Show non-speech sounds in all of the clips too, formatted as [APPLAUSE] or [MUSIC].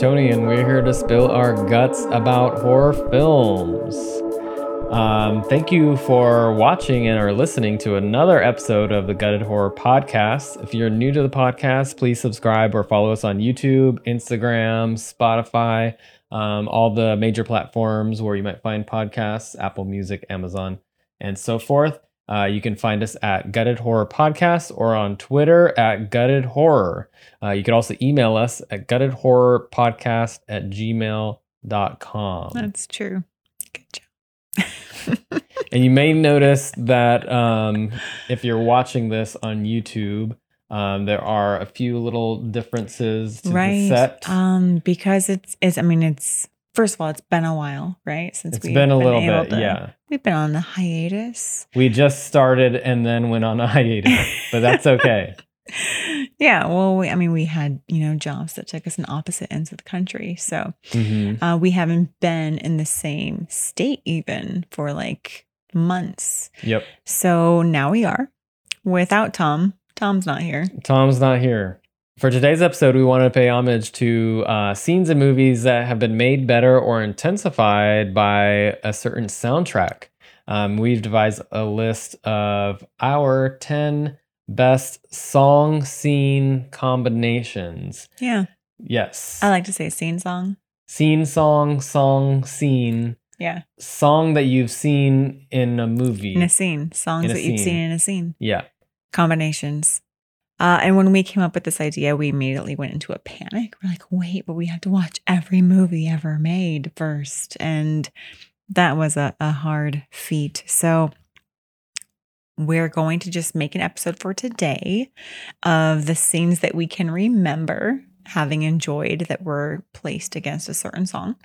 Tony, and we're here to spill our guts about horror films. Um, thank you for watching and or listening to another episode of the Gutted Horror Podcast. If you're new to the podcast, please subscribe or follow us on YouTube, Instagram, Spotify, um, all the major platforms where you might find podcasts, Apple Music, Amazon, and so forth. Uh, you can find us at Gutted Horror Podcast or on Twitter at Gutted Horror. Uh, you can also email us at Gutted Horror Podcast at gmail.com. That's true. Good job. [LAUGHS] and you may notice that um, [LAUGHS] if you're watching this on YouTube, um, there are a few little differences to right. the set. Um, because it's it's I mean it's first of all, it's been a while, right? Since It's we've been a little bit, to- yeah. We've been on the hiatus. We just started and then went on a hiatus, [LAUGHS] but that's okay. yeah, well, we, I mean, we had you know jobs that took us in opposite ends of the country, so hmm uh, we haven't been in the same state even for like months. Yep. So now we are without Tom. Tom's not here. Tom's not here. For today's episode, we want to pay homage to uh, scenes in movies that have been made better or intensified by a certain soundtrack. Um, we've devised a list of our 10 best song scene combinations. Yeah, Yes. I like to say scene song. scene, song, song, scene. Yeah, Song that you've seen in a movie. in a scene, songs a that you've seen in a scene. yeah. combinations. Uh, and when we came up with this idea, we immediately went into a panic. We're like, wait, but we have to watch every movie ever made first. And that was a, a hard feat. So we're going to just make an episode for today of the scenes that we can remember having enjoyed that were placed against a certain song.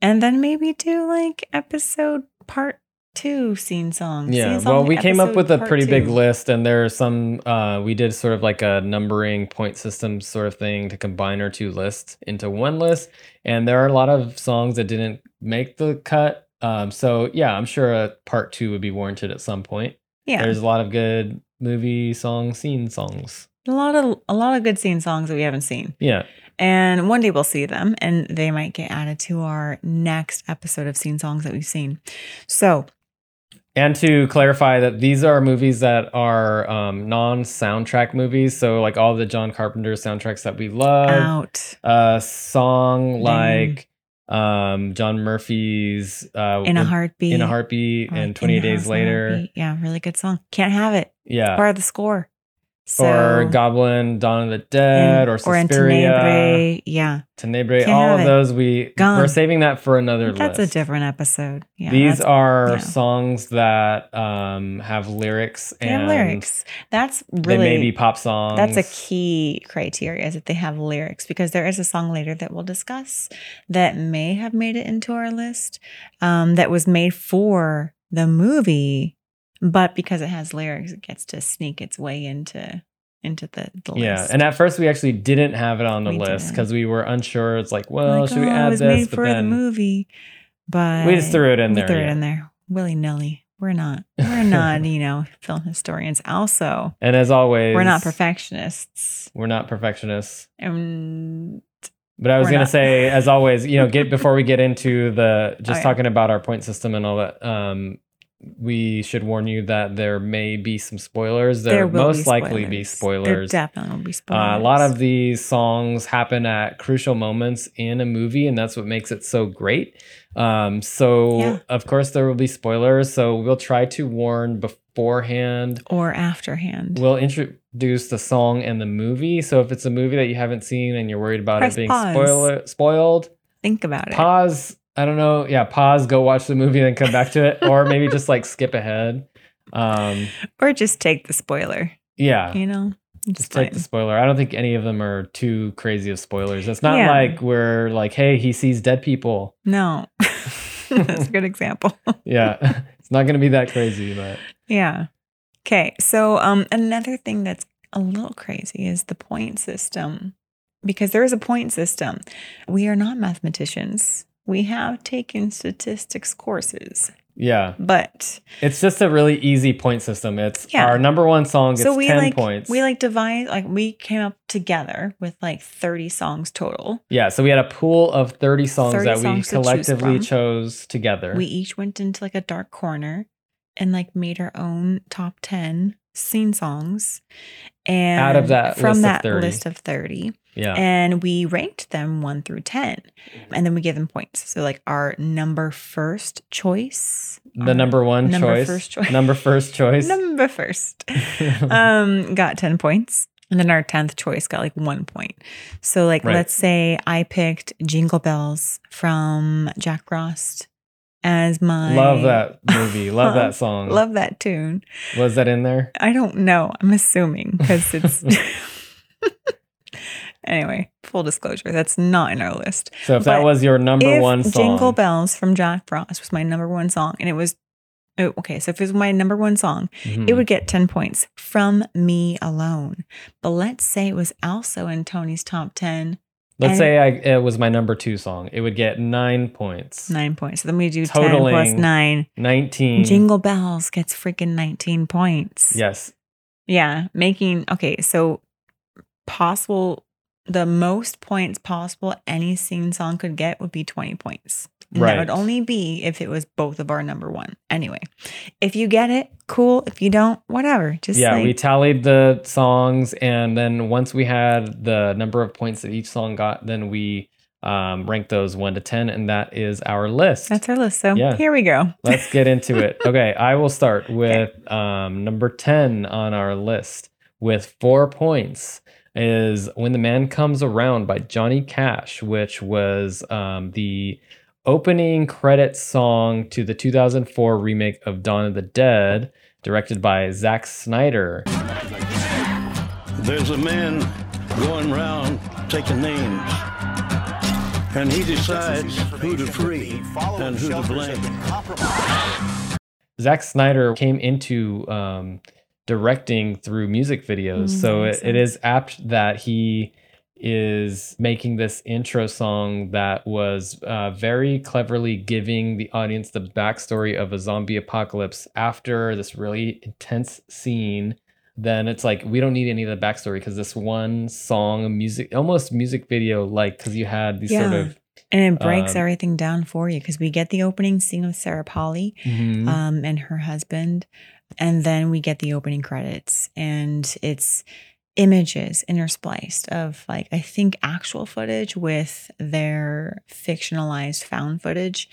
And then maybe do like episode part two scene songs. Yeah, Scene well, we came up with a pretty big list, and there are some. Uh, we did sort of like a numbering point system sort of thing to combine our two lists into one list, and there are a lot of songs that didn't make the cut. Um, so yeah, I'm sure a part two would be warranted at some point. Yeah. There's a lot of good movie song scene songs. a lot of a lot of good scene songs that we haven't seen Yeah, and one day we'll see them and they might get added to our next episode of scene songs that we've seen so and to clarify that these are movies that are um, non-soundtrack movies. So like all the John Carpenter soundtracks that we love. out. a song Name. like um John Murphy's uh in a heartbeat. In a heartbeat or and In 28 days House in a later. Yeah really good song. Can't have it. Yeah. Part of the score so or Goblin Dawn of the Dead and- or or Suspiria Tenebrae. yeah Tenebrae Can't all of it. those we Gone. we're saving that for another that's list a different episode yeah these are yeah. songs that um have lyrics they and have lyrics that's really they may be pop songs That's a key criteria is that they have lyrics because there is a song later that we'll discuss that may have made it into our list um, that was made for the movie, but because it has lyrics, it gets to sneak its way into into the, the yeah, list. and at first we actually didn't have it on the We list because we were unsure. It's like, well, Like, should we oh, it add was this? made But for the then movie, but we just threw it in there. we there. threw yeah. it in there willy nilly. We're not. [LAUGHS] We're not. you know, film historians. Also, And as always, we're not perfectionists. We're not perfectionists. And But I was gonna say, as always, you know, get before we get into the [LAUGHS] just Oh, yeah. talking about our point system and all that. Um, we should warn you that there may be some spoilers. There, will most likely be There spoilers. definitely will be spoilers. Uh, a lot of these songs happen at crucial moments in a movie, and that's what makes it so great. Um, so, Yeah. of course, there will be spoilers. So, we'll try to warn beforehand. or afterhand. We'll introduce the song and the movie. So, if it's a movie that you haven't seen and you're worried about Press it being spoiler, spoiled, Think about it. pause. I don't know. Yeah, pause, go watch the movie, and then come back to it. or maybe just like [LAUGHS] skip ahead. Um, Or just take the spoiler. yeah. You know, Just take the spoiler. I don't think any of them are too crazy of spoilers. It's not Yeah. like we're like, hey, he sees dead people. No, [LAUGHS] [LAUGHS] that's a good example. Yeah. it's not going to be that crazy, but yeah. Okay. So, um, another thing that's a little crazy is the point system, because there is a point system. We are not mathematicians. We have taken statistics courses, Yeah. But It's just a really easy point system. It's Yeah. our number one song gets so we 10 like points. we like divide like we came up together with like 30 songs total. yeah, so we had a pool of 30 songs 30 that we songs choose collectively chose together. We each went into like a dark corner and like made our own top 10 scene songs and Out of that from list of that 30. list of 30 yeah. and we ranked them 1 through 10 and then we gave them points so like our number first choice the number one number choice. first choice. Number first choice. [LAUGHS] number first [LAUGHS] um got 10 points and then our 10th choice got like one point so like Right. let's say i picked jingle bells from jack frost as my Love that movie. [LAUGHS] Love that song. love that tune Was that in there? i don't know i'm assuming because it's anyway full disclosure that's not in our list So if that was your number one song. jingle bells from jack frost was my number one song and it was oh, okay so if it was my number one song Mhm. it would get 10 points from me alone. But let's say it was also in Tony's top 10, Let's and- say I, it was my number two song. It would get nine points. nine points. So then we do 10 plus 9. 19. Jingle Bells gets freaking 19 points. Yes. Yeah. Making, okay, so possible, the most points possible any scene song could get would be 20 points. And Right. That would only be if it was both of our number one. Anyway, if you get it, cool. If you don't, whatever. Just yeah, like, we tallied the songs, and then once we had the number of points that each song got, then we um, ranked those one to 10, and that is our list. that's our list. So Yeah. here we go. Let's get [LAUGHS] into it. Okay, I will start with um, number 10 on our list with four points is When the Man Comes Around by Johnny Cash, which was um, the opening credit song to the 2004 remake of Dawn of the Dead, directed by Zack Snyder. There's a man going round taking names, and he decides who to free and who to blame. Zack Snyder came into um, directing through music videos, Mm, so it, it is apt that he is making this intro song that was uh, very cleverly giving the audience the backstory of a zombie apocalypse after this really intense scene. Then it's like we don't need any of the backstory because this one song, music, almost music video, like because you had these sort of And it breaks Um, everything down for you because we get the opening scene with Sarah Polley Mhm. um, and her husband. And then we get the opening credits, and it's images interspliced of like, I think, actual footage with their fictionalized found footage,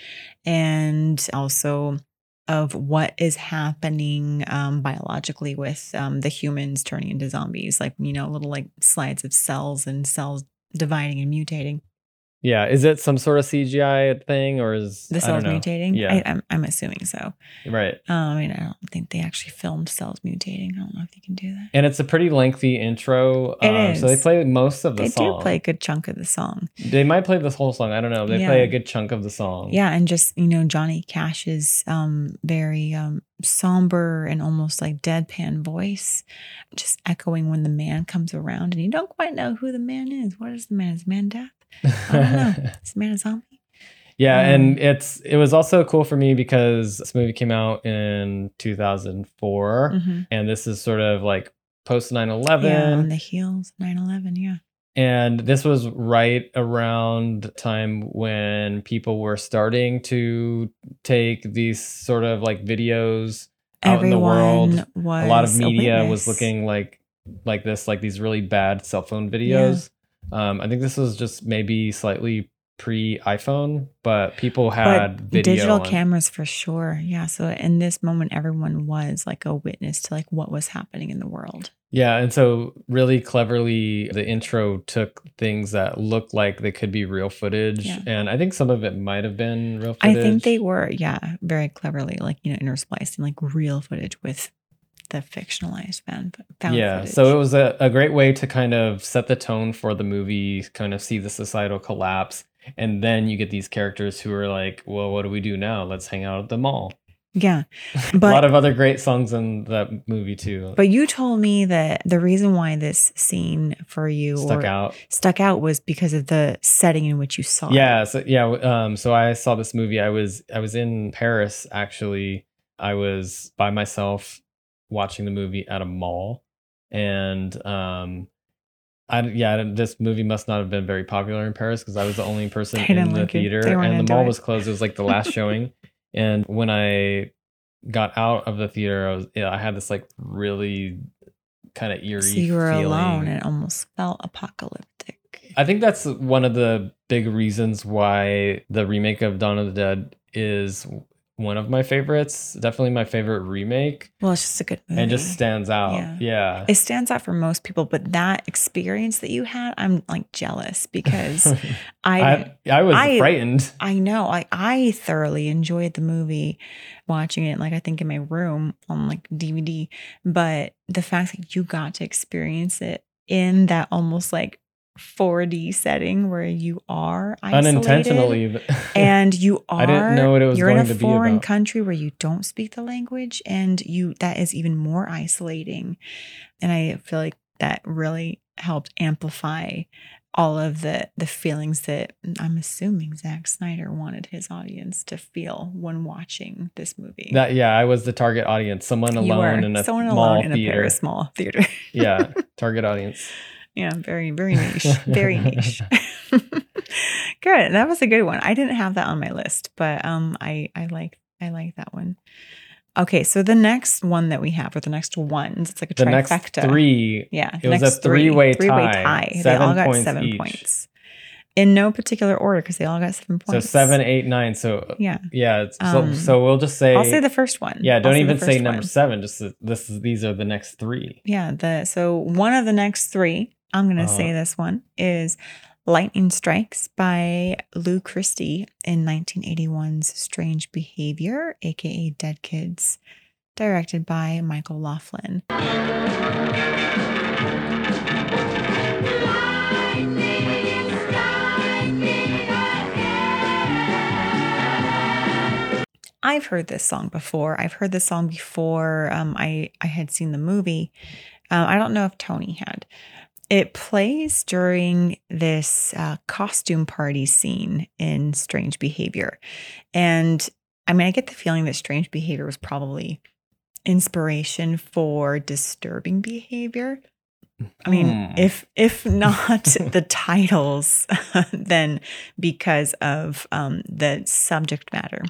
and also of what is happening um, biologically with um, the humans turning into zombies. Like, you know, little like slides of cells and cells dividing and mutating. Yeah. Is it some sort of CGI thing or is The I cells don't know. mutating? Yeah. I, I'm, I'm assuming so. Right. Um, I mean, I don't think they actually filmed cells mutating. I don't know if you can do that. And it's a pretty lengthy intro. It um, So they play most of the They song. They do play a good chunk of the song. They might play this whole song. I don't know. They Yeah. play a good chunk of the song. Yeah, and just you know Johnny Cash's um, very um, somber and almost like deadpan voice, just echoing when the man comes around, and you don't quite know who the man is. What is the man? Is the man death? I don't know. [LAUGHS] is man a zombie? yeah, Um, and it's it was also cool for me because this movie came out in 2004, Mhm. and this is sort of like post 9/11. Yeah, on the heels, 9-11, Yeah, And this was right around time when people were starting to take these sort of like videos out in the world. a lot of media was looking like like this, like these really bad cell phone videos. Um, I think this was just maybe slightly pre iPhone, but people had but video. digital on- cameras for sure. Yeah, so in this moment, everyone was like a witness to like what was happening in the world. Yeah, and so really cleverly, the intro took things that looked like they could be real footage, Yeah. and I think some of it might have been real footage. I think they were, yeah, very cleverly, like you know, intersplicing like real footage with the fictionalized found, found yeah, footage. so it was a, a great way to kind of set the tone for the movie, kind of see the societal collapse, and then you get these characters who are like, "Well, what do we do now? Let's hang out at the mall." Yeah. [LAUGHS] a lot of other great songs in that movie too. but you told me that the reason why this scene for you stuck or out. stuck out was because of the setting in which you saw it. Yeah, so yeah, um, so I saw this movie. I was I was in Paris actually. I was by myself watching the movie at a mall, and um, I yeah, this movie must not have been very popular in Paris because I was the only [LAUGHS] person in the theater, and the mall it. was closed. It was like the last showing, [LAUGHS] and when I got out of the theater, I was yeah, I had this like really kind of eerie. So you were feeling. alone and it almost felt apocalyptic. I think that's one of the big reasons why the remake of Dawn of the Dead is one of my favorites. Definitely my favorite remake, Well, it's just a good movie. and just stands out. Yeah. Yeah. it stands out for most people, but that experience that you had, I'm like jealous because [LAUGHS] I I, I was I- frightened. I know I I thoroughly enjoyed the movie, watching it like I think in my room on like DVD. But the fact that you got to experience it in that almost like 4D setting where you are isolated Unintentionally. [LAUGHS] and you are I didn't know what it was you're in a foreign country where you don't speak the language and you that is even more isolating and i feel like that really helped amplify all of the the feelings that i'm assuming Zack snyder wanted his audience to feel when watching this movie that yeah, I was the target audience. Someone alone in a someone mall alone in a theater. Paris mall theater yeah, [LAUGHS] target audience. Yeah, very, very [LAUGHS] niche. Very niche. [LAUGHS] [LAUGHS] good. That was a good one. I didn't have that on my list, but um I I like I like that one. Okay, so the next one that we have, or the next ones, it's like a The trifecta. next three. Yeah. It was a next three. three-way Three-way tie. They all got seven each. points. In no particular order, because they all got seven points. So seven, eight, nine. So Yeah. yeah. it's- so Um, so we'll just say. I'll say the first one. Yeah, don't the even say number one. seven. Just this is these are the next three. Yeah, the so one of the next three, I'm gonna say Uh-huh. this one is Lightning Strikes by Lou Christie in 1981's Strange Behavior, aka Dead Kids, directed by Michael Laughlin. I've heard this song before. I've heard this song before. Um, I I had seen the movie. Uh, I don't know if Tony had. It plays during this uh, costume party scene in Strange Behavior, and I mean, I get the feeling that Strange Behavior was probably inspiration for Disturbing Behavior. I mean, Hmm. if if [LAUGHS] not the [LAUGHS] titles, [LAUGHS] then because of um, the subject matter.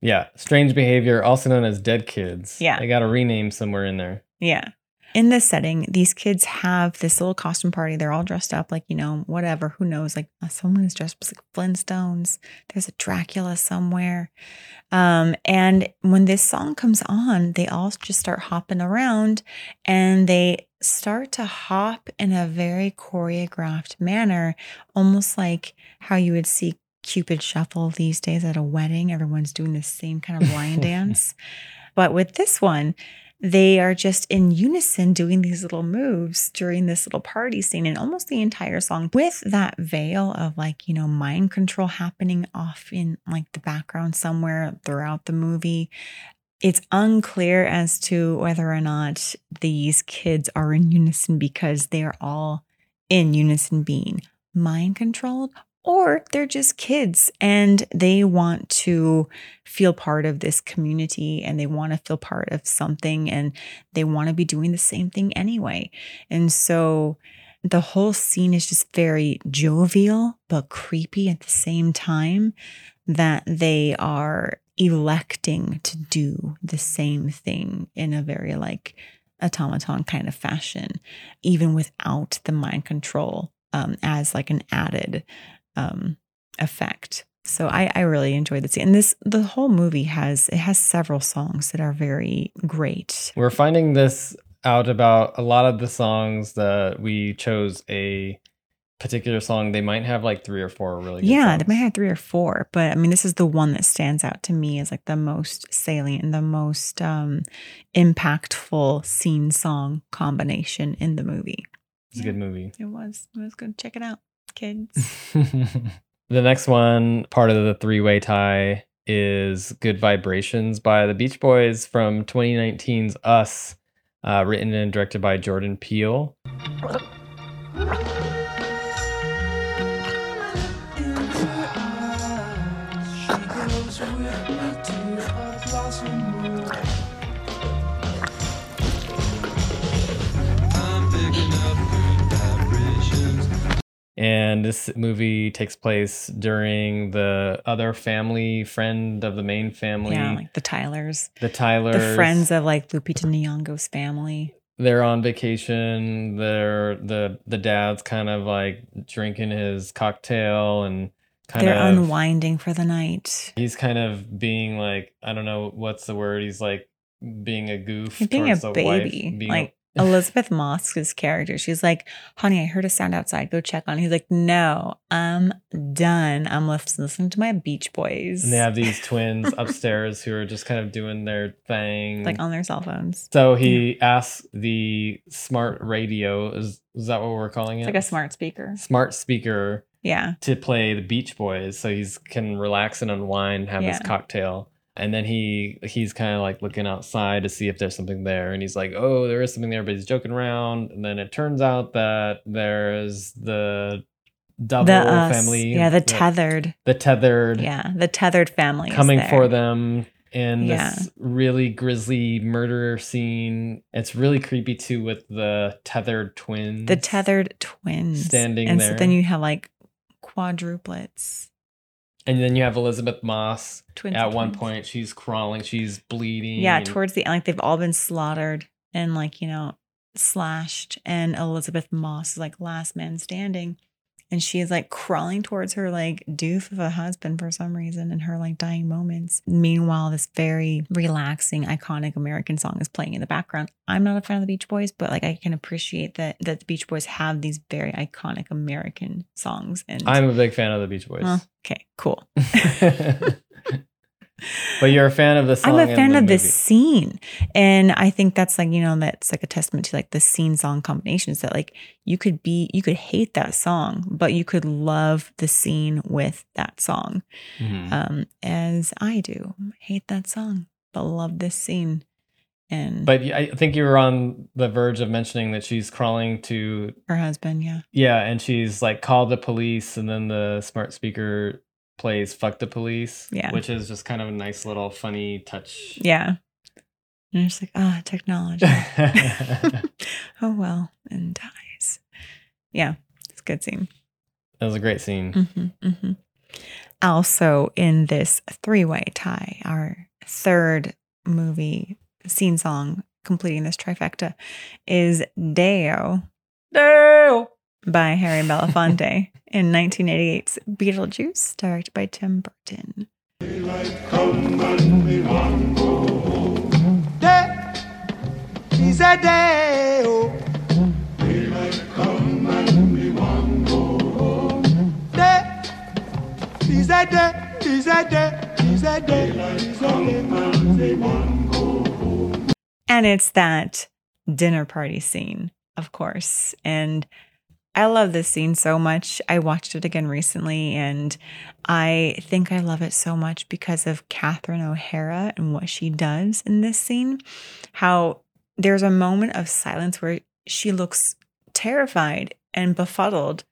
Yeah, strange behavior, also known as dead kids. Yeah. they got a rename somewhere in there. Yeah. In this setting, these kids have this little costume party. They're all dressed up like, you know, whatever, who knows? Like uh, someone is dressed like Flintstones. There's a Dracula somewhere. Um, and when this song comes on, they all just start hopping around and they start to hop in a very choreographed manner, almost like how you would see Cupid shuffle these days at a wedding. Everyone's doing the same kind of [LAUGHS] lion dance. But with this one, they are just in unison doing these little moves during this little party scene and almost the entire song with that veil of like, you know, mind control happening off in like the background somewhere throughout the movie. It's unclear as to whether or not these kids are in unison because they are all in unison being mind controlled or they're just kids and they want to feel part of this community and they want to feel part of something and they want to be doing the same thing anyway. And so the whole scene is just very jovial but creepy at the same time that they are electing to do the same thing in a very like automaton kind of fashion, even without the mind control um, as like an added um, effect. So I, I really enjoyed the scene. And this the whole movie has it has several songs that are very great. We're finding this out about a lot of the songs that we chose a particular song. They might have like three or four really good Yeah, they might have three or four, but I mean this is the one that stands out to me as like the most salient and the most um impactful scene song combination in the movie. It's a good movie. It was. It was good. Check it out, kids. [LAUGHS] the next one, part of the three way tie, is Good Vibrations by the Beach Boys from 2019's Us, uh, written and directed by Jordan Peele. And this movie takes place during the other family friend of the main family, Yeah, like the Tylers, the Tylers. the friends of like Lupita Nyong'o's family. they're on vacation. They're the the dad's kind of like drinking his cocktail and kind They're of unwinding for the night. he's kind of being like I don't know what's the word. He's like being a goof. He's being a the wife, baby. being like [LAUGHS] Elisabeth Moss's character. She's like, honey, I heard a sound outside. Go check on it. He's like, no, I'm done. I'm listening to my Beach Boys. and they have these [LAUGHS] twins upstairs who are just kind of doing their thing. like on their cell phones. so he asks the smart radio. Is is that what we're calling it? It's like a smart speaker. smart speaker Yeah. to play the Beach Boys, so he's can relax and unwind, have his cocktail, and then he he's kind of like looking outside to see if there's something there, and he's like, "Oh, there is something there," but he's joking around, and then it turns out that there's the double The family, Yeah, the tethered. the tethered, Yeah. The tethered family. coming there. for them. In Yeah. this really grisly murder scene, it's really creepy too with the tethered twins. The tethered twins. Standing and there. so then you have like quadruplets. And then you have Elisabeth Moss Twins at and one point she's crawling she's bleeding Yeah, towards the end, like they've all been slaughtered and like, you know, slashed. And Elisabeth Moss is like last man standing. And she is like crawling towards her like doof of a husband for some reason in her like dying moments. Meanwhile, this very relaxing, iconic American song is playing in the background. I'm not a fan of the Beach Boys, but like I can appreciate that that the Beach Boys have these very iconic American songs. And i'm a big fan of the beach boys well, okay, cool. [LAUGHS] [LAUGHS] but you're a fan of the song I'm a fan the of this scene. And I think that's like, you know, that's like a testament to like the scene song combinations that like you could be, you could hate that song, but you could love the scene with that song. Mhm. Um, as I do. Hate that song, but love this scene. And but i think you were on the verge of mentioning that she's crawling to her husband, yeah. yeah and she's like called the police and then the smart speaker plays fuck the police Yeah. which is just kind of a nice little funny touch Yeah. And it's like, ah, technology. [LAUGHS] [LAUGHS] oh well, and dies. Yeah, it's a good scene. that was a great scene hmm hmm Also, in this three way tie, our third movie scene song completing this trifecta is Day-O. Day-O! By Harry Belafonte [LAUGHS] in 1988's Beetlejuice, directed by Tim Burton. And it's that dinner party scene, of course. And I love this scene so much. I watched it again recently, and I think I love it so much because of Catherine O'Hara and what she does in this scene. How there's a moment of silence where she looks terrified and befuddled,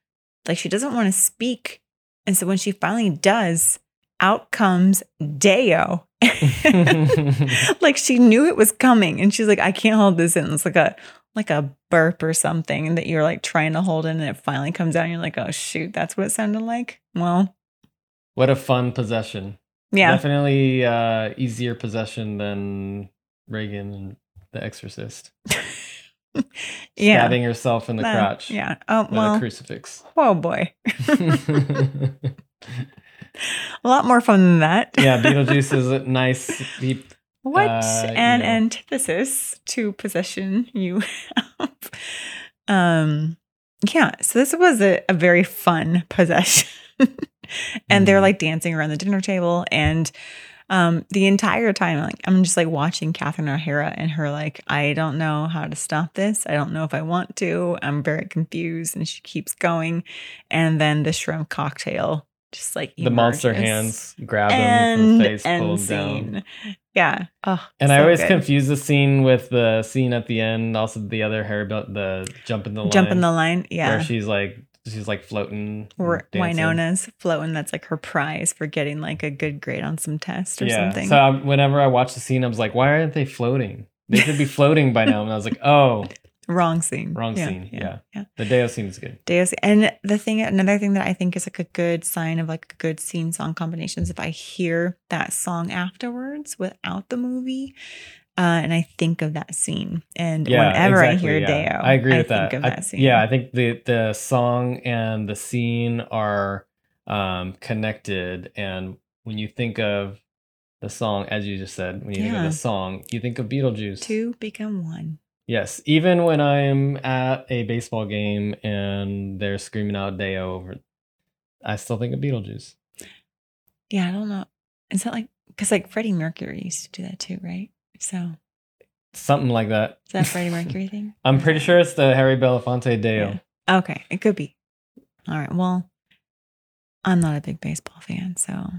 like she doesn't want to speak. And so when she finally does, out comes Day-O. [LAUGHS] [LAUGHS] like she knew it was coming and she's like i can't hold this in it's like a like a burp or something that you're like trying to hold in and it finally comes out and you're like oh shoot that's what it sounded like well what a fun possession yeah Definitely uh, easier possession than Regan and The Exorcist. [LAUGHS] yeah Stabbing yourself in the Uh, crotch yeah oh well a crucifix. oh boy [LAUGHS] [LAUGHS] a lot more fun than that yeah, Beetlejuice is a nice. He, what uh, you an know. antithesis to possession you have. Um yeah so this was a, a very fun possession. [LAUGHS] And they're Mhm. like dancing around the dinner table and um the entire time like i'm just like watching catherine o'hara and her like i don't know how to stop this. I don't know if i want to. I'm very confused. And she keeps going. And then the shrimp cocktail just like the monster hands grab him and the face, end pull him down. Yeah. Oh, And I always good. confuse the scene with the scene at the end. Also, the other Bel- the jump in the line, jump in the line. Yeah. where she's like she's like floating. dancing. Winona's floating. That's like her prize for getting like a good grade on some test or yeah. something. So I, whenever I watch the scene, I was like, why aren't they floating? They should be floating by now. And I was like, oh, Wrong scene. Wrong Yeah, scene, yeah. Yeah. the Day-O scene is good. Deus. And the thing, another thing that I think is like a good sign of like a good scene song combinations, if I hear that song afterwards without the movie, uh, and I think of that scene, and Yeah, whenever exactly, I hear yeah. Day-O, I agree with think that. Of I- that scene. Yeah, I think the the song and the scene are um, connected, and when you think of the song, as you just said, when you think of the song, you think of Beetlejuice. two become one. Yes, even when I'm at a baseball game and they're screaming out Day-O over, I still think of Beetlejuice. Yeah, I don't know. Is that like because like Freddie Mercury used to do that too, right? So Something like that. is that Freddie [LAUGHS] Mercury thing? I'm pretty sure it's the Harry Belafonte Day-O. Yeah. Okay, it could be. All right. Well, I'm not a big baseball fan, so.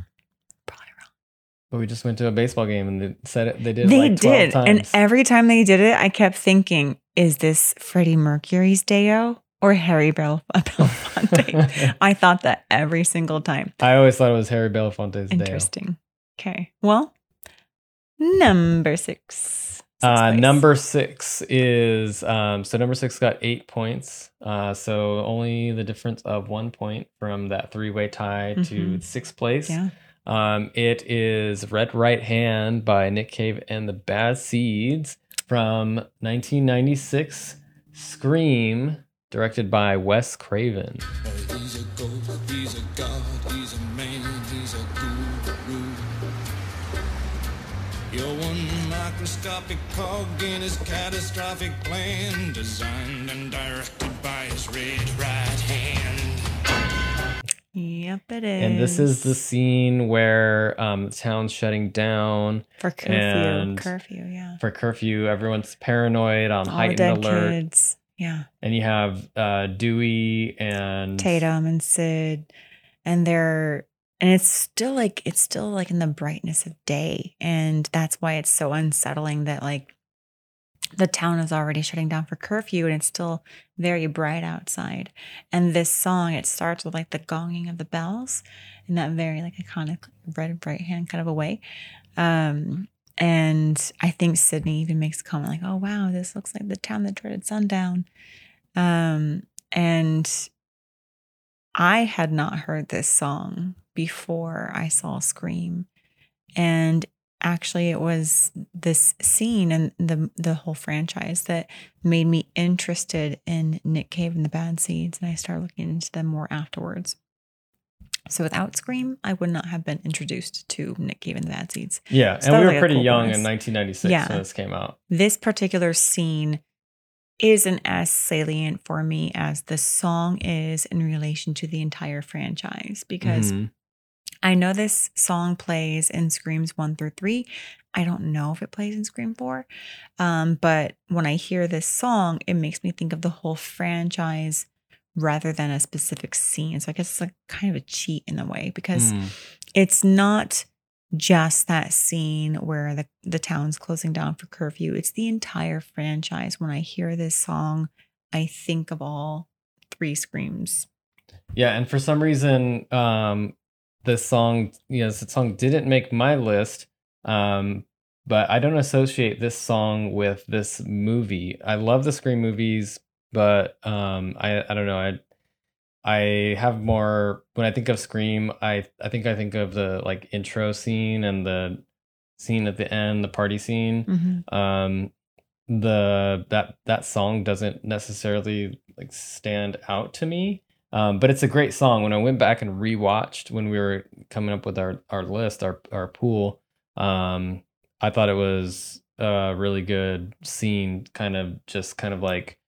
But we just went to a baseball game and they said it. They did. They like did, times. and every time they did it, I kept thinking, "Is this Freddie Mercury's Day-O or Harry Bel- Belafonte?" [LAUGHS] I thought that every single time. I always thought it was Harry Belafonte's Day-O. Interesting. Okay. Well, number six. Uh, number six is um, so number six got eight points. Uh, so only the difference of one point from that three-way tie to Mhm. sixth place. Yeah. Um, it is Red Right Hand by Nick Cave and the Bad Seeds from 1996. Scream, directed by Wes Craven. He's. You're one microscopic cog in his catastrophic plan, designed and directed by his red right hand. Yep, it is. And this is the scene where um, the town's shutting down for curfew. and- curfew, yeah. for curfew. Everyone's paranoid on All the heightened dead alert. kids. Yeah. And you have uh, Dewey and Tatum and Sid, and they're and it's still like it's still like in the brightness of day, and that's why it's so unsettling that like the town is already shutting down for curfew and it's still very bright outside. And this song, it starts with like the gonging of the bells in that very like iconic red bright hand kind of a way. Um, and I think Sydney even makes a comment like, "Oh wow, this looks like the town that dreaded sundown." Um, and I had not heard this song before I saw Scream. And actually it was this scene and the the whole franchise that made me interested in Nick Cave and the Bad Seeds and I started looking into them more afterwards. So without Scream, I would not have been introduced to Nick Cave and the Bad Seeds. yeah, So and we were like pretty cool young bonus. in 1996 Yeah. when this came out. This particular scene isn't as salient for me as the song is in relation to the entire franchise because Mhm. I know this song plays in Screams 1 through 3. I don't know if it plays in Scream 4. Um, but when I hear this song, it makes me think of the whole franchise rather than a specific scene. So I guess it's like kind of a cheat in a way because Mm. it's not just that scene where the, the town's closing down for curfew. It's the entire franchise. When I hear this song, I think of all three screams. Yeah, and for some reason, um, this song, you know, this song didn't make my list. Um, but I don't associate this song with this movie. I love the Scream movies, but um, I I don't know. I I have more when I think of Scream. I I think I think of the like intro scene and the scene at the end, the party scene Mhm. um the that that song doesn't necessarily like stand out to me um but it's a great song when i went back and rewatched when we were coming up with our our list our our pool um i thought it was a really good scene kind of just kind of like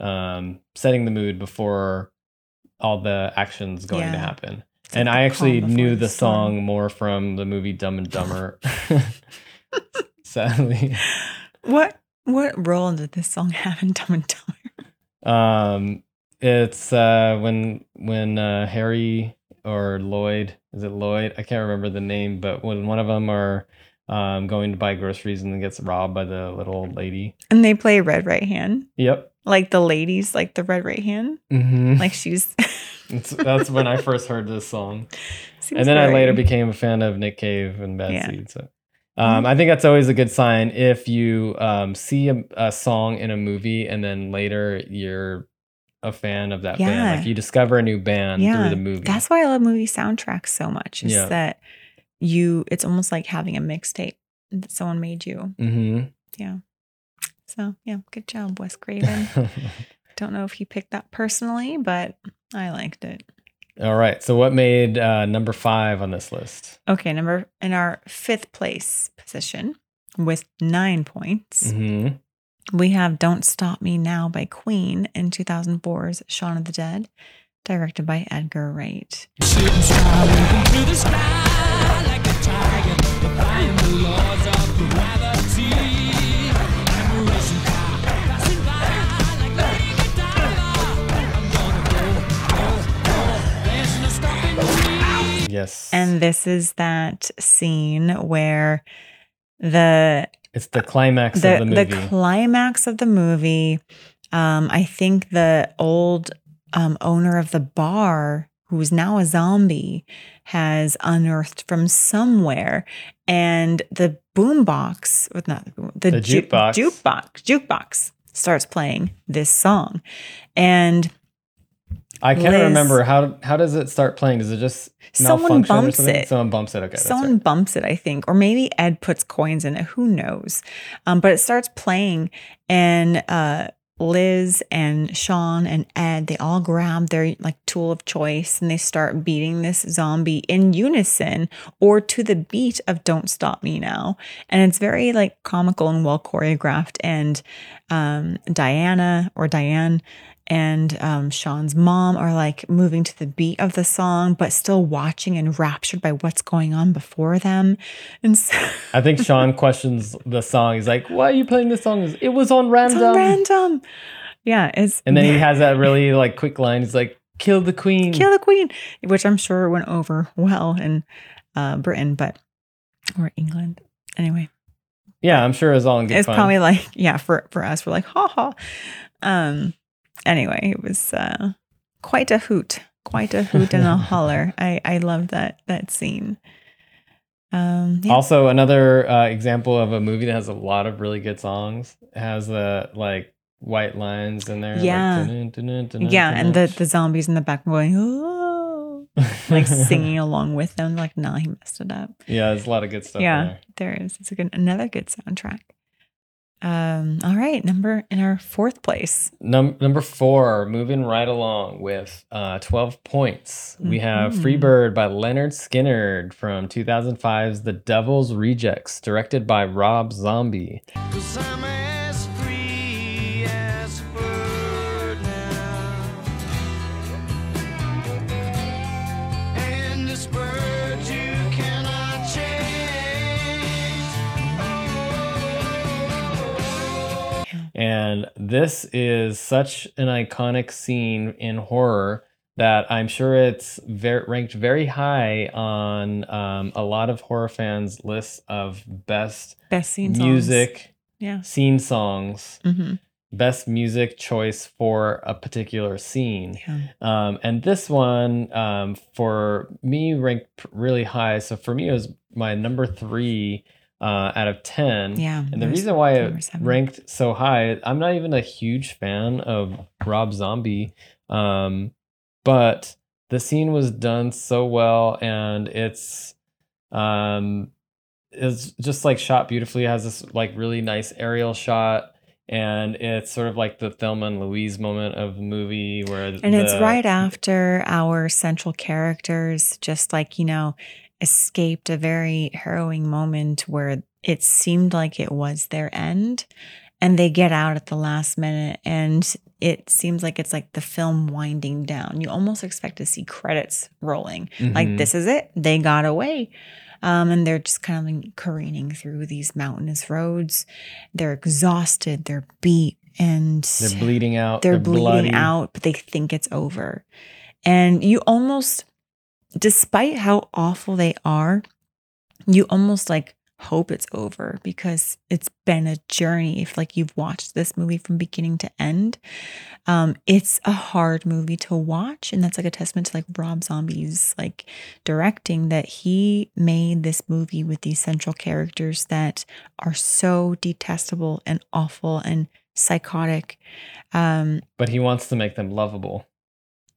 um setting the mood before all the actions going to happen It's and like I actually knew the song more from the movie Dumb and [LAUGHS] Dumber. [LAUGHS] Sadly, What what role did this song have in Dumb and Dumber? um, it's uh, when when uh, Harry or Lloyd. Is it Lloyd? I can't remember the name, but when one of them are um, going to buy groceries and then gets robbed by the little old lady. And they play Red Right Hand. Yep. Like the ladies, like the Red Right Hand. Mm-hmm. Like she's. [LAUGHS] [LAUGHS] That's, that's when I first heard this song. seems and then I later became a fan of Nick Cave and Bad Yeah. Seed. So, um, I think that's always a good sign if you um, see a, a song in a movie and then later you're a fan of that band. Yeah. Like you discover a new band through the movie. That's why I love movie soundtracks so much. Is Yeah. that you? It's almost like having a mixtape that someone made you. hmm Yeah. So yeah, good job, Wes Craven. [LAUGHS] Don't know if he picked that personally, but I liked it. All right. So what made uh, number five on this list? Okay, number in our fifth place position with nine points, hmm we have "Don't Stop Me Now" by Queen in 2004's Shaun of the Dead, directed by Edgar Wright. Yes. And this is that scene where the it's the climax the of the movie. the, climax of the movie. Um, I think the old um, owner of the bar, who's now a zombie, has unearthed from somewhere, and the boombox, with not the, the, The ju- jukebox. jukebox, jukebox starts playing this song, and I can't Liz- remember how how does it start playing? Does it just Someone bumps it. Someone bumps it. Okay, Someone right. bumps it, I think, or maybe Ed puts coins in it. Who knows? Um, but it starts playing, and uh, Liz and Shaun and Ed they all grab their like tool of choice and they start beating this zombie in unison or to the beat of "Don't Stop Me Now," and it's very like comical and well choreographed. And um, Diana or Diane and um, Shaun's mom are like moving to the beat of the song, but still watching and raptured by what's going on before them. And so I think [LAUGHS] Sean questions the song. He's like, "Why are you playing this song? It was on random." on random. Yeah, it's And then he [LAUGHS] has that really like quick line. He's like, "Kill the queen." kill the queen, which I'm sure went over well in uh, Britain, but or England. Anyway, Yeah, I'm sure it was all in good it's fun. probably like yeah for for us we're like ha ha. Um. Anyway, it was uh, quite a hoot, quite a hoot and a [LAUGHS] holler. I I love that that scene. Um. Yeah. Also, another uh, example of a movie that has a lot of really good songs has the like white lines in there. Yeah. dun-dun, yeah, and the the zombies in the back going oh, like [LAUGHS] singing along with them. Like, nah, he messed it up. yeah, there's a lot of good stuff. yeah, there. there is. It's a good another good soundtrack. Um. All right, number in our fourth place. Num- number four, moving right along with uh, 12 points. We have Free Bird by Lynyrd Skynyrd from 2005's The Devil's Rejects, directed by Rob Zombie. And this is such an iconic scene in horror that I'm sure it's ver- ranked very high on um, a lot of horror fans' lists of best Best scene songs. music Yeah. scene songs, Mm-hmm. best music choice for a particular scene. Yeah. Um, and this one, um, for me, ranked really high. So for me, it was my number three uh, out of 10. Yeah. And the reason why it ranked so high, I'm not even a huge fan of Rob Zombie, um, but the scene was done so well, and it's um, it's just like shot beautifully. It has this like really nice aerial shot, and it's sort of like the Thelma and Louise moment of the movie where And it's right after our central characters just like, you know, escaped a very harrowing moment where it seemed like it was their end. And they get out at the last minute and it seems like it's like the film winding down. You almost expect to see credits rolling. Like Mhm. this is it. They got away. Um, and they're just kind of like careening through these mountainous roads. They're exhausted, they're beat, and They're bleeding out. they're, bleeding bloody. out, but they think it's over. And you almost despite how awful they are, you almost like hope it's over because it's been a journey. If like you've watched this movie from beginning to end, um, it's a hard movie to watch, and that's like a testament to like Rob Zombie's like directing that he made this movie with these central characters that are so detestable and awful and psychotic. Um, But he wants to make them lovable.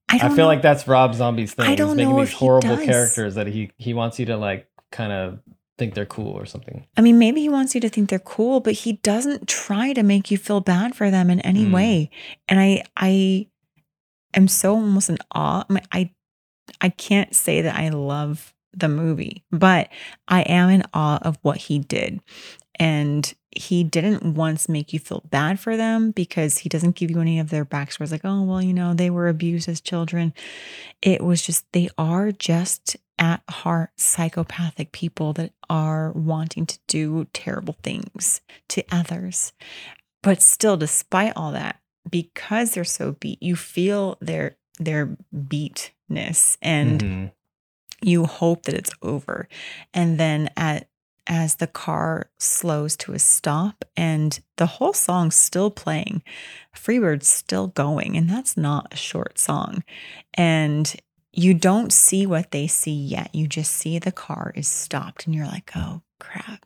I I, feel know- like that's Rob Zombie's thing. I He's don't making know these if he horrible characters that he he wants you to like kind of think they're cool or something. I mean, maybe he wants you to think they're cool, but he doesn't try to make you feel bad for them in any Mm. way. And I, I am so almost in awe. I, mean, I, I can't say that I love the movie, but I am in awe of what he did. And he didn't once make you feel bad for them because he doesn't give you any of their backstories, like, oh, well, you know, they were abused as children. It was just, they are just at heart psychopathic people that are wanting to do terrible things to others. But still, despite all that, because they're so beat, you feel their their beatness and Mhm. you hope that it's over. And then at as the car slows to a stop and the whole song's still playing, Freebird's still going, and that's not a short song. And you don't see what they see yet. You just see the car is stopped and you're like, "Oh crap."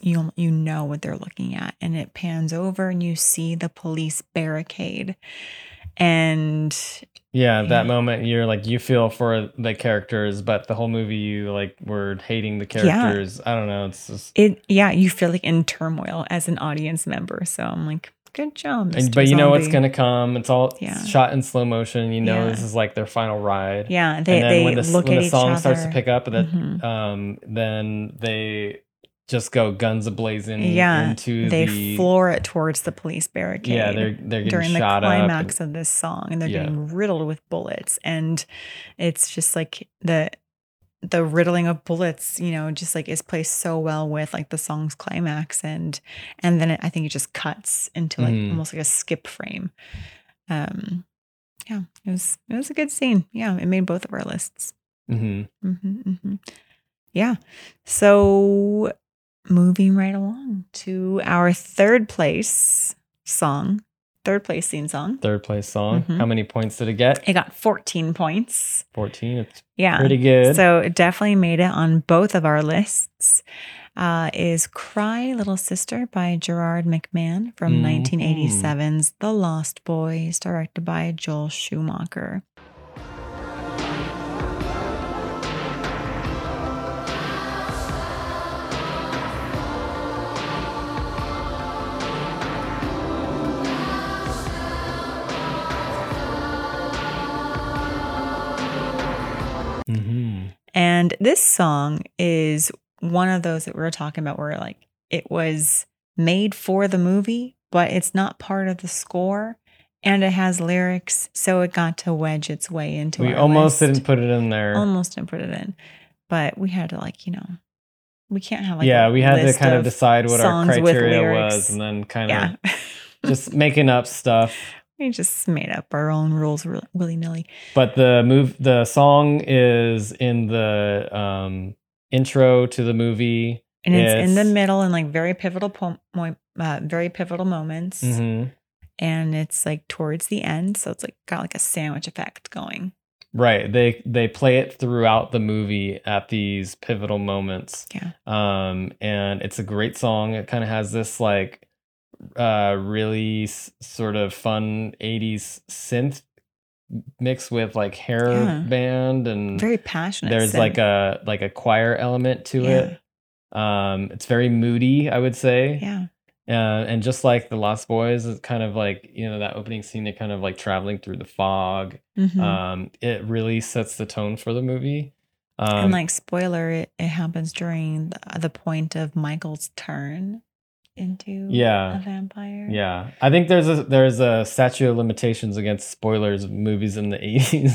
You you know what they're looking at and it pans over and you see the police barricade. And Yeah, that moment you're like you feel for the characters, but the whole movie you like were hating the characters. Yeah. I don't know. It's just it yeah, you feel like in turmoil as an audience member. So I'm like, good job. and, but you know what's gonna come. It's all Yeah. shot in slow motion. You know Yeah. this is like their final ride. Yeah, they and then they when the, when the song other. starts to pick up, that Mhm. um, then they just go guns ablazing Yeah, into they the floor it towards the police barricade. yeah they're they're getting during the climax and- of this song, and they're Yeah. getting riddled with bullets, and it's just like the the riddling of bullets, you know, just like is placed so well with like the song's climax, and and then it, I think it just cuts into like Mhm. almost like a skip frame. Um, yeah, it was it was a good scene. Yeah, it made both of our lists. Mhm. hmm hmm Yeah. So moving right along to our third place song, third place theme song. third place song. Mhm. How many points did it get? It got 14 points. Fourteen. It's Yeah. pretty good. So it definitely made it on both of our lists. Uh, is Cry Little Sister by Gerard McMahon from Mhm. 1987's The Lost Boys, directed by Joel Schumacher. And this song is one of those that we were talking about where like it was made for the movie, but it's not part of the score and it has lyrics, so it got to wedge its way into We almost list. didn't put it in there. almost didn't put it in. But we had to like, you know, we can't have like yeah, we had to kind of, decide what our criteria was, and then kind Yeah. of just making up stuff. [LAUGHS] we just made up our own rules willy nilly. But the move, the song is in the um, intro to the movie. And it's, in the middle and like very pivotal po- mo- uh, very pivotal moments. Mhm. and it's like towards the end so it's like got like a sandwich effect going Right. They they play it throughout the movie at these pivotal moments. Yeah. Um, and it's a great song. It kind of has this like uh really s- sort of fun 80s synth mixed with like hair Yeah. band and very passionate there's like a like a choir element to Yeah. it. Um, it's very moody, I would say. yeah Uh, and just like the Lost Boys, it's kind of like you know that opening scene, they're kind of like traveling through the fog. Mhm. Um, it really sets the tone for the movie. Um, and like spoiler it, it happens during the, the point of michael's turn into Yeah. a vampire yeah, I think there's a there's a statute of limitations against spoilers of movies in the '80s.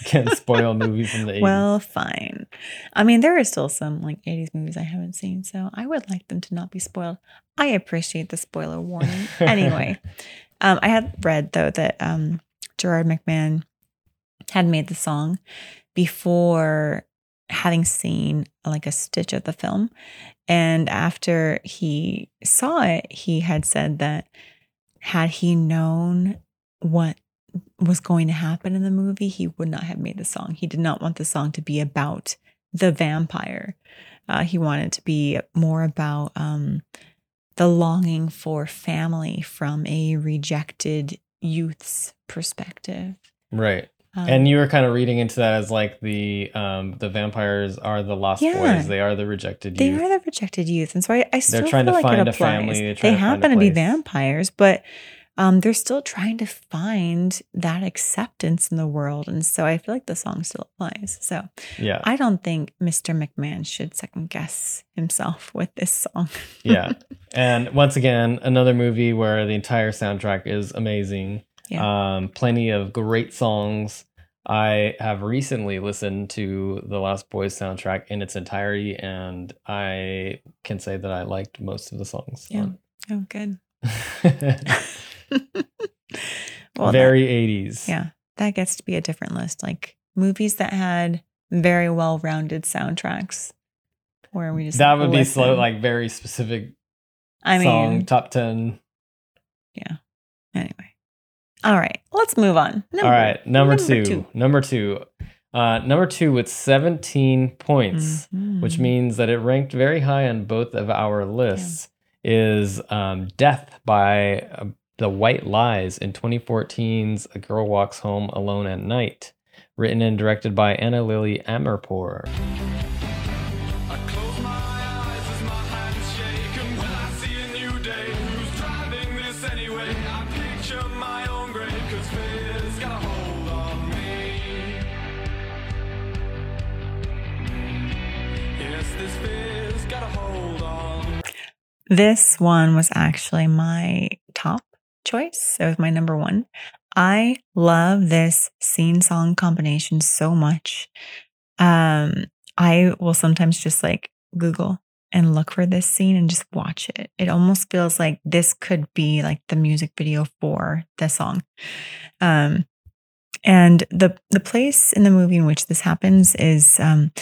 [LAUGHS] Can't spoil movies from the '80s. well fine i mean there are still some like 80s movies i haven't seen so i would like them to not be spoiled i appreciate the spoiler warning [LAUGHS] anyway um, i had read though that um, gerard mcmahon had made the song before having seen like a stitch of the film. And after he saw it, he had said that had he known what was going to happen in the movie, he would not have made the song. He did not want the song to be about the vampire. Uh, he wanted to be more about um, the longing for family from a rejected youth's perspective. Right. Um, and you were kind of reading into that as like the um the vampires are the lost Yeah. boys. They are the rejected youth. they youth. are the rejected youth, and so I, I still trying feel to like find it a family, they're to happen to be vampires, but um, they're still trying to find that acceptance in the world, and so I feel like the song still applies. So yeah. I don't think Mr. McMahon should second guess himself with this song. yeah. [LAUGHS] And once again, another movie where the entire soundtrack is amazing. Um, plenty of great songs. I have recently listened to the Lost Boys soundtrack in its entirety, and I can say that I liked most of the songs. Yeah. Oh, good. [LAUGHS] [LAUGHS] Well, Very 80s. yeah, that gets to be a different list. Like movies that had very well-rounded soundtracks, where we just That would be slow, like very specific I mean, song, top 10. Yeah. Anyway. All right. Let's move on. All right, number, two. Number two. Uh, number two with 17 points. which Mhm. means that it ranked very high on both of our lists, is um, Death by uh, The White Lies in 2014's A Girl Walks Home Alone at Night, written and directed by Ana Lily Amirpour. This one was actually my top choice. It was my number one. I love this scene song combination so much. Um, I will sometimes just like Google and look for this scene and just watch it. It almost feels like this could be like the music video for the song. Um, and the the place in the movie in which this happens is um,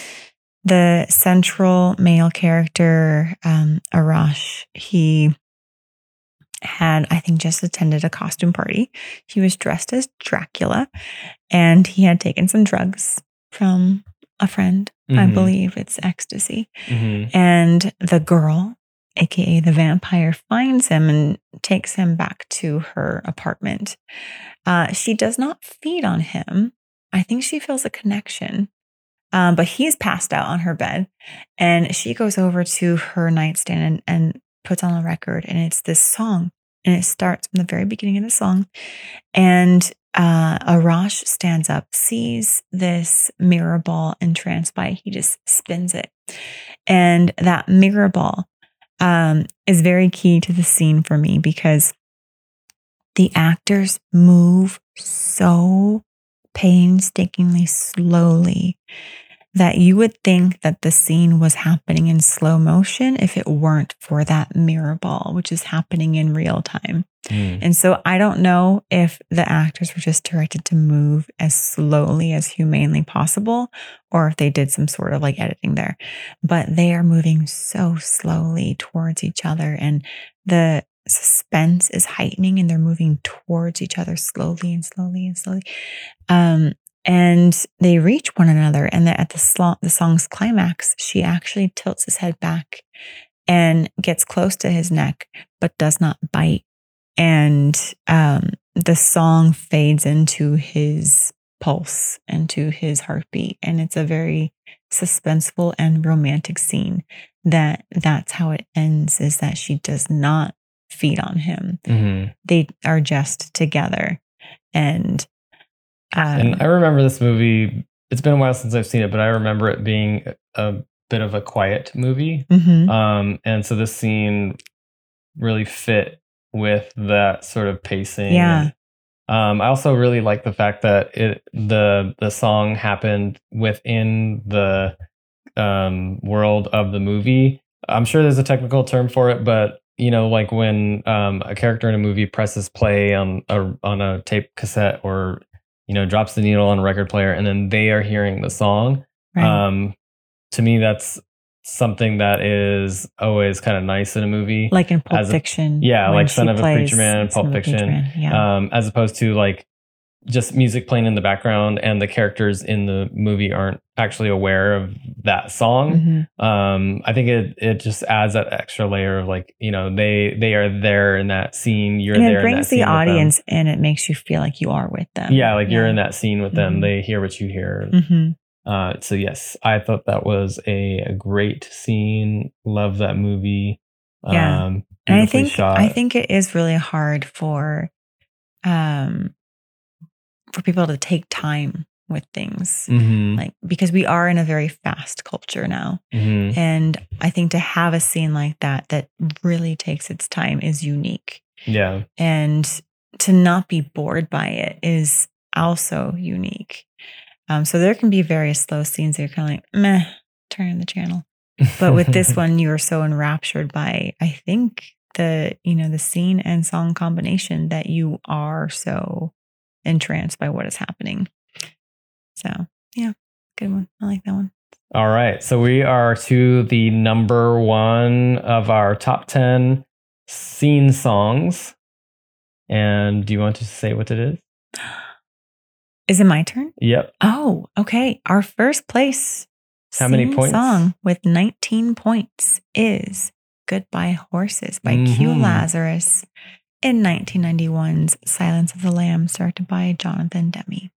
the central male character, um, Arash. He had, I think, just attended a costume party. He was dressed as Dracula, and he had taken some drugs from a friend. I Mhm. believe it's ecstasy. Mhm. And the girl, aka the vampire, finds him and takes him back to her apartment. Uh, she does not feed on him. I think she feels a connection. Um, but he's passed out on her bed. And she goes over to her nightstand and, and puts on a record. And it's this song. And it starts from the very beginning of the song. And uh, Arash stands up, sees this mirror ball entranced by it. He just spins it. And that mirror ball um, is very key to the scene for me because the actors move so painstakingly slowly that you would think that the scene was happening in slow motion if it weren't for that mirror ball, which is happening in real time. Mm. And so I don't know if the actors were just directed to move as slowly as humanely possible or if they did some sort of like editing there. But they are moving so slowly towards each other and the suspense is heightening and they're moving towards each other slowly and slowly and slowly. Um and they reach one another and at the, slo- the song's climax she actually tilts his head back and gets close to his neck but does not bite and um, the song fades into his pulse and to his heartbeat and it's a very suspenseful and romantic scene that that's how it ends is that she does not feed on him Mhm. they are just together and um, And I remember this movie. It's been a while since I've seen it, but I remember it being a bit of a quiet movie. mhm. Um, and so this scene really fit with that sort of pacing. Yeah. Um, I also really like the fact that it the the song happened within the um, world of the movie. I'm sure there's a technical term for it, but you know, like when um, a character in a movie presses play on a on a tape cassette or you know, drops the needle on a record player and then they are hearing the song. Right. Um, to me, that's something that is always kind of nice in a movie. like in Pulp a- Fiction. yeah, like Son of a Preacher Man, Pulp of a Preacher Fiction, Man, Yeah. um, as opposed to like just music playing in the background and the characters in the movie aren't actually aware of that song. Mhm. Um, I think it it just adds that extra layer of like you know they they are there in that scene. You're And there. it in brings the audience in. It makes you feel like you are with them. Yeah, like you're in that scene with them. Mhm. They hear what you hear. hmm Uh, so yes, I thought that was a, a great scene. Love that movie. Yeah. Um, And I think shot. I think it is really hard for um for people to take time with things. Mhm, Like because we are in a very fast culture now. mhm. And I think to have a scene like that that really takes its time is unique. yeah, And to not be bored by it is also unique. Um, so there can be very slow scenes that you're kind of like, meh, turn the channel. But with this [LAUGHS] one, you are so enraptured by, I think, the you know the scene and song combination that you are so entranced by what is happening. So yeah, good one. I like that one. All right. So we are to the number one of our top 10 scene songs. And do you want to say what it is? Is it my turn? Yep. Oh, okay. Our first place How many points? song with 19 points is Goodbye Horses by Q Mhm. Lazarus in 1991's Silence of the Lambs, directed by Jonathan Demme.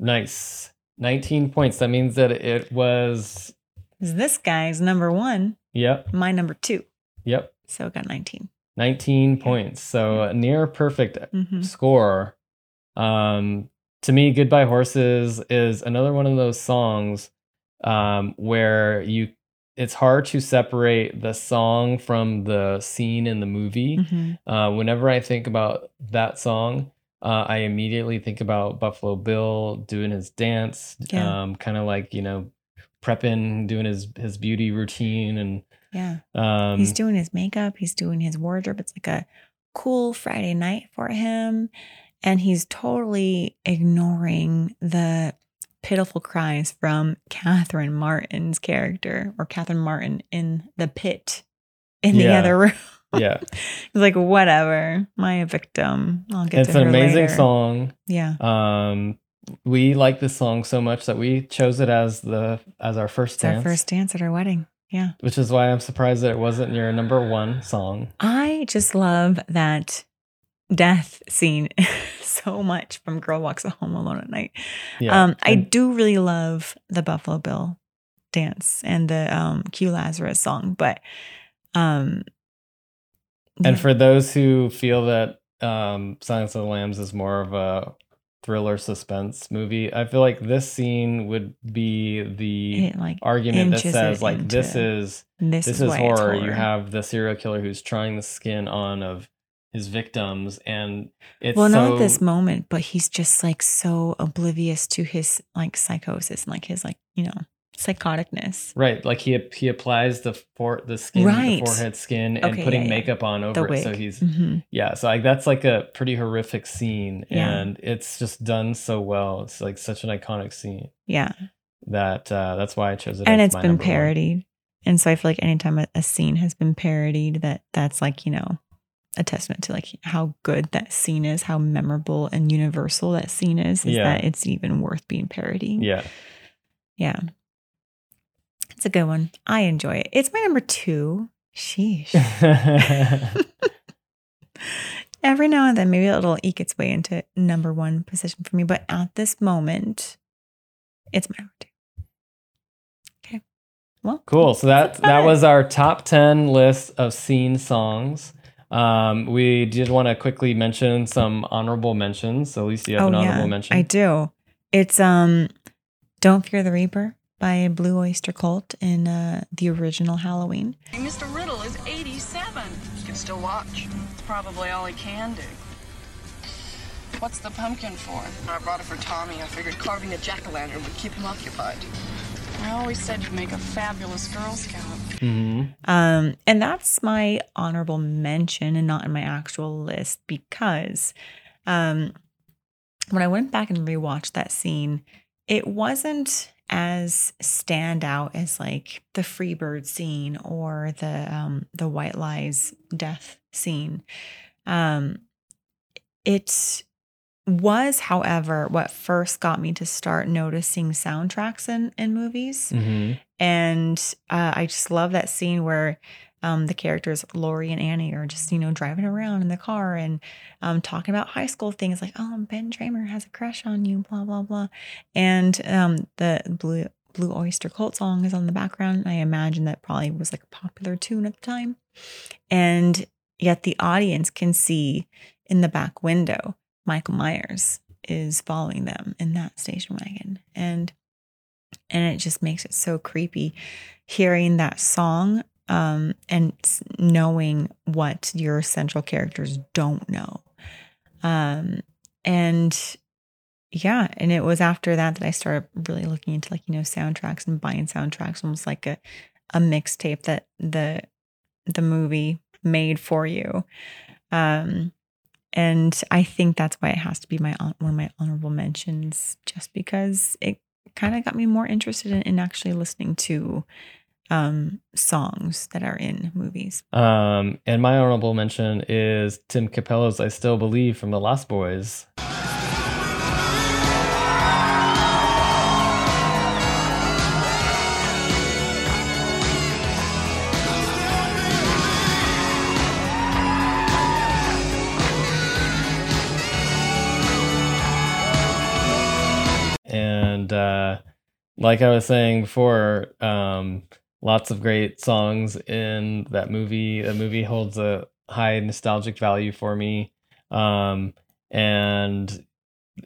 Nice. 19 points. That means that it was, Is this guy's number one, yep, my number two. yep, So it got 19. 19 points. So a near perfect Mhm. score. Um, to me, Goodbye Horses is another one of those songs um, where you it's hard to separate the song from the scene in the movie. Mhm. Uh, whenever I think about that song, uh, I immediately think about Buffalo Bill doing his dance, Yeah. um, kind of like you know, prepping, doing his his beauty routine, and Yeah. um, he's doing his makeup, he's doing his wardrobe. It's like a cool Friday night for him. And he's totally ignoring the pitiful cries from Catherine Martin's character or Catherine Martin in the pit in the other [LAUGHS] room. Yeah, [LAUGHS] He's like, whatever, my victim. I'll get it's to an her amazing later." song. Yeah. Um, we like this song so much that we chose it as the as our first It's our dance, first dance at our wedding. Yeah. which is why I'm surprised that it wasn't your number one song. I just love that death scene [LAUGHS] so much from Girl Walks Home Alone at Night. Yeah, Um, I do really love the Buffalo Bill dance and the um, Q Lazarus song, but um, And for those who feel that um, Silence of the Lambs is more of a thriller suspense movie, I feel like this scene would be the it like argument that says like this is this, this is, why horror. You have the serial killer who's trying the skin on of his victims, and it's well, so not this moment, but he's just like so oblivious to his like psychosis and like his like you know psychoticness. right. Like he he applies the for the skin, Right. the forehead skin, and Okay, putting yeah, yeah. makeup on over it, so he's Mhm. Yeah, so like that's like a pretty horrific scene, Yeah. and it's just done so well. It's like such an iconic scene Yeah, that uh, that's why I chose it. and it's been number one. parodied, and so I feel like anytime a, a scene has been parodied, that that's like you know a testament to like how good that scene is, how memorable and universal that scene is. Is Yeah. that it's even worth being parodied? Yeah, Yeah. It's a good one. I enjoy it. It's my number two. Sheesh. [LAUGHS] Every now and then, maybe it'll eke its way into number one position for me. But at this moment, it's my number two. Okay. Well, cool. So that that was our top ten list of scene songs. Um, we did want to quickly mention some honorable mentions. So at least you have an honorable mention. Oh, I do. It's um, "Don't Fear the Reaper" by Blue Oyster Cult in uh, the original Halloween. Mr. Riddle is 87. He can still watch. It's probably all he can do. What's the pumpkin for? I brought it for Tommy. I figured carving a jack-o'-lantern would keep him occupied. I always said you'd make a fabulous Girl Scout. Mm-hmm. Um, and that's my honorable mention and not in my actual list because um, when I went back and rewatched that scene, it wasn't as stand out as like the Freebird scene or the um, the White Lies death scene. Um, it was, however, what first got me to start noticing soundtracks in in movies. Mhm. And uh, I just love that scene where um, the characters, Laurie and Annie, are just, you know, driving around in the car and um, talking about high school things like, oh, Ben Tramer has a crush on you, blah, blah, blah. And um, the Blue, Blue Oyster Cult song is on the background. I imagine that probably was like a popular tune at the time. And yet the audience can see in the back window, Michael Myers is following them in that station wagon. And and it just makes it so creepy hearing that song um, and knowing what your central characters don't know. Um, and yeah, and it was after that that I started really looking into like you know soundtracks and buying soundtracks, almost like a a mixtape that the the movie made for you. Um, and I think that's why it has to be my one of my honorable mentions, just because it kind of got me more interested in, in actually listening to um, songs that are in movies. Um, and my honorable mention is Tim Cappello's "I Still Believe" from The Lost Boys. And uh, like I was saying before, um, lots of great songs in that movie. The movie holds a high nostalgic value for me. Um, and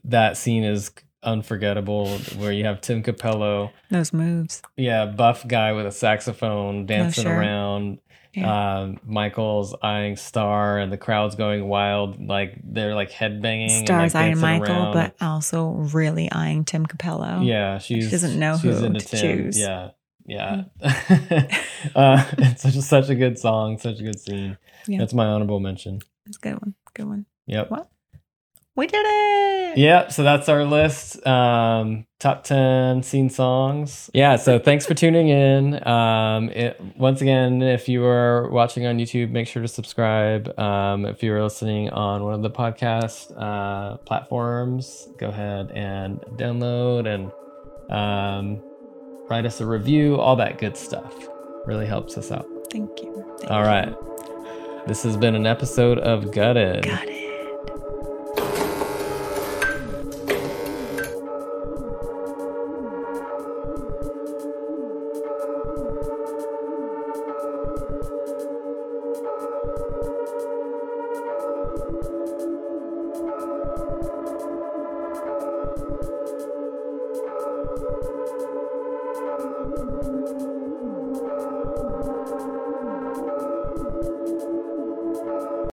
that scene is unforgettable where you have Tim Cappello, Those moves. yeah, buff guy with a saxophone dancing sure. around. Yeah. Um, Michael's eyeing Star, and the crowd's going wild. Like they're like headbanging. and, like, Stars eyeing Michael, around. but also really eyeing Tim Cappello. Yeah, she's doesn't know she's who into to Tim. choose. Yeah, yeah. [LAUGHS] uh, it's such a, such a good song, such a good scene. Yeah. That's my honorable mention. It's a good one. Good one. Yep. What? We did it. Yep. So that's our list. Um, top ten scene songs. Yeah. So thanks for tuning in. Um, it, once again, if you are watching on YouTube, make sure to subscribe. Um, if you're listening on one of the podcast uh, platforms, go ahead and download and um, write us a review. All that good stuff really helps us out. Thank you. Thank All you. right. This has been an episode of Gutted. It.